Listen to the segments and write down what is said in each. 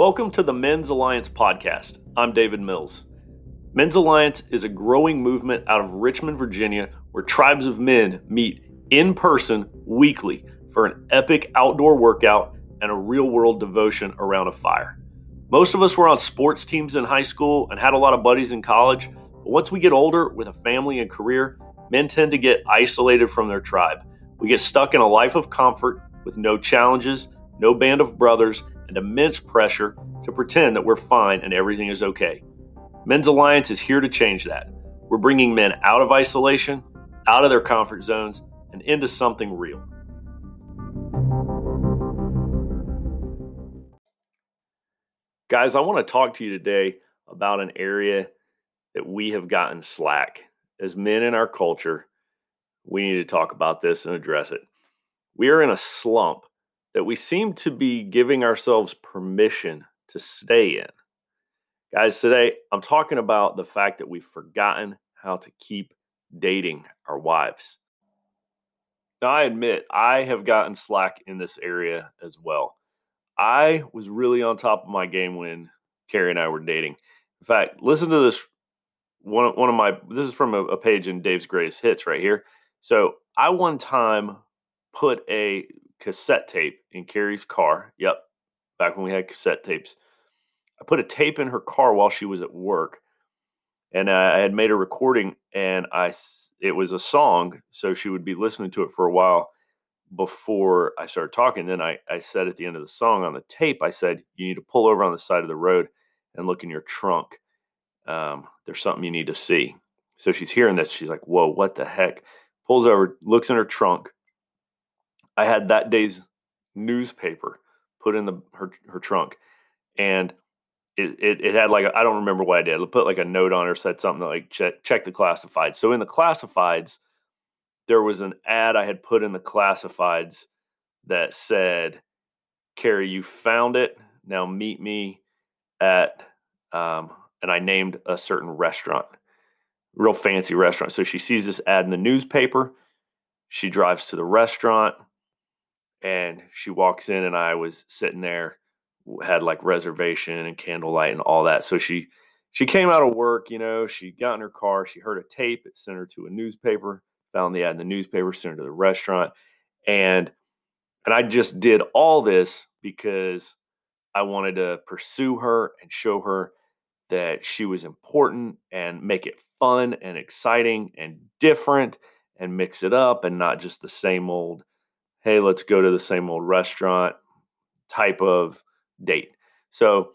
Welcome to the Men's Alliance podcast. I'm David Mills. Men's Alliance is a growing movement out of Richmond, Virginia, where tribes of men meet in person weekly for an epic outdoor workout and a real world devotion around a fire. Most of us were on sports teams in high school and had a lot of buddies in college, but once we get older with a family and career, men tend to get isolated from their tribe. We get stuck in a life of comfort with no challenges, no band of brothers, and immense pressure to pretend that we're fine and everything is okay. Men's Alliance is here to change that. We're bringing men out of isolation, out of their comfort zones, and into something real. Guys, I want to talk to you today about an area that we have gotten slack. As men in our culture, we need to talk about this and address it. We are in a slump that we seem to be giving ourselves permission to stay in. Guys, today I'm talking about the fact that we've forgotten how to keep dating our wives. Now, I admit I have gotten slack in this area as well. I was really on top of my game when Carrie and I were dating. In fact, listen to this one one of my this is from a, a page in Dave's greatest hits right here. So I one time put a cassette tape in Carrie's car. Yep, back when we had cassette tapes. I put a tape in her car while she was at work, and I had made a recording, and I it was a song, so she would be listening to it for a while before I started talking. Then I I said at the end of the song on the tape, I said you need to pull over on the side of the road and look in your trunk. Um, there's something you need to see. So she's hearing that. She's like, "Whoa, what the heck?" Pulls over, looks in her trunk, I had that day's newspaper put in the her her trunk, and it it, it had like I don't remember what I did. I put like a note on or said something like check check the classifieds. So in the classifieds, there was an ad I had put in the classifieds that said, "Carrie, you found it. Now meet me at," um, and I named a certain restaurant, real fancy restaurant. So she sees this ad in the newspaper. She drives to the restaurant and she walks in and I was sitting there had like reservation and candlelight and all that. So she she came out of work, you know, she got in her car, she heard a tape, it sent her to a newspaper, found the ad in the newspaper, sent her to the restaurant. And and I just did all this because I wanted to pursue her and show her that she was important and make it fun and exciting and different and mix it up and not just the same old hey, let's go to the same old restaurant type of date. So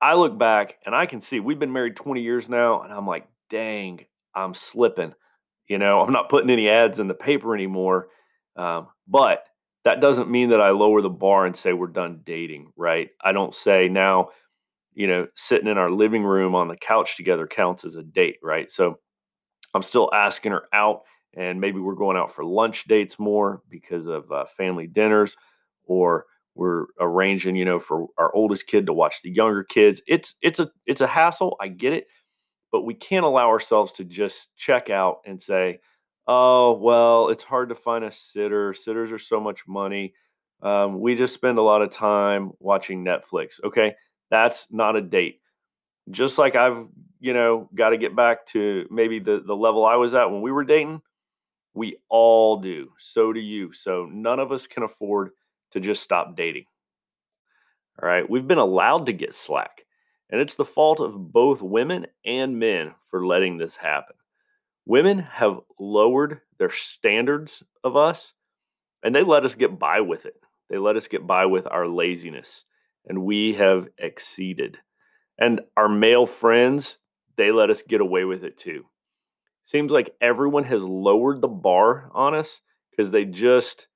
I look back and I can see we've been married 20 years now, and I'm like, dang, I'm slipping. You know, I'm not putting any ads in the paper anymore. Um, but that doesn't mean that I lower the bar and say we're done dating, right? I don't say now, you know, sitting in our living room on the couch together counts as a date, right? So I'm still asking her out and maybe we're going out for lunch dates more because of uh, family dinners or we're arranging you know for our oldest kid to watch the younger kids. It's it's a it's a hassle i get it but we can't allow ourselves to just check out and say oh well it's hard to find a sitter. Sitters are so much money. Um, we just spend a lot of time watching netflix. Okay that's not a date. Just like i've you know got to get back to maybe the the level i was at when we were dating we all do. So do you. So none of us can afford to just stop dating. All right. We've been allowed to get slack, and it's the fault of both women and men for letting this happen. Women have lowered their standards of us, and they let us get by with it. They let us get by with our laziness, and we have exceeded. And our male friends, they let us get away with it too seems like everyone has lowered the bar on us because they just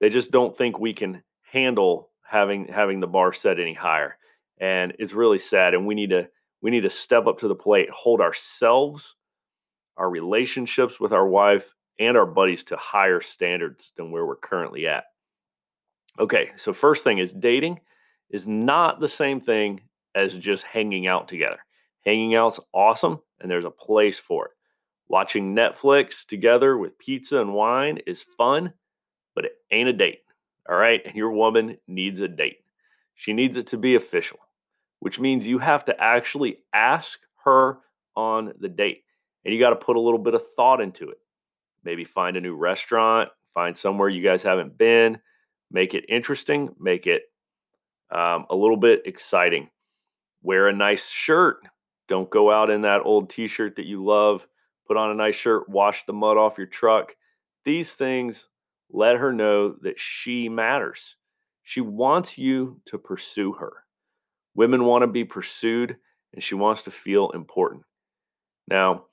they just don't think we can handle having having the bar set any higher. And it's really sad and we need to we need to step up to the plate hold ourselves our relationships with our wife and our buddies to higher standards than where we're currently at. Okay so first thing is dating is not the same thing as just hanging out together. Hanging out's awesome and there's a place for it Watching Netflix together with pizza and wine is fun, but it ain't a date. All right. And your woman needs a date. She needs it to be official, which means you have to actually ask her on the date. And you got to put a little bit of thought into it. Maybe find a new restaurant, find somewhere you guys haven't been, make it interesting, make it um, a little bit exciting. Wear a nice shirt. Don't go out in that old t shirt that you love. Put on a nice shirt, wash the mud off your truck. These things let her know that she matters. She wants you to pursue her. Women want to be pursued, and she wants to feel important. Now,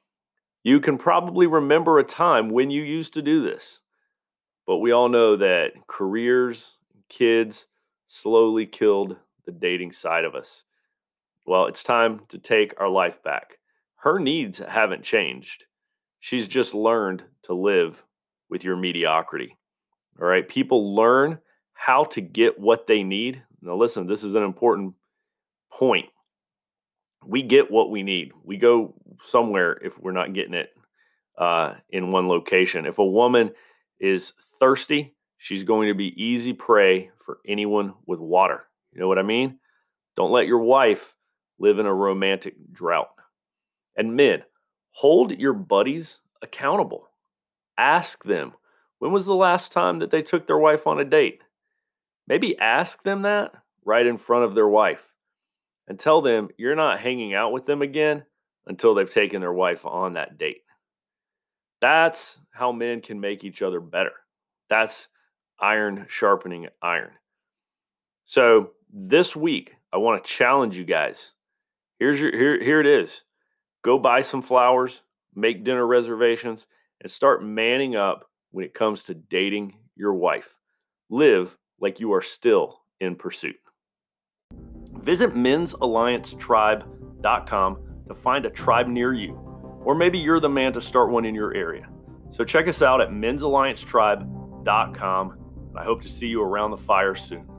you can probably remember a time when you used to do this, but we all know that careers, kids slowly killed the dating side of us. Well, it's time to take our life back. Her needs haven't changed. She's just learned to live with your mediocrity. All right. People learn how to get what they need. Now, listen, this is an important point. We get what we need. We go somewhere if we're not getting it uh, in one location. If a woman is thirsty, she's going to be easy prey for anyone with water. You know what I mean? Don't let your wife live in a romantic drought. And men, hold your buddies accountable. Ask them, when was the last time that they took their wife on a date? Maybe ask them that right in front of their wife and tell them you're not hanging out with them again until they've taken their wife on that date. That's how men can make each other better. That's iron sharpening iron. So this week, I want to challenge you guys. Here's your here here it is. Go buy some flowers, make dinner reservations, and start manning up when it comes to dating your wife. Live like you are still in pursuit. Visit men'salliancetribe.com to find a tribe near you, or maybe you're the man to start one in your area. So check us out at men'salliancetribe.com. And I hope to see you around the fire soon.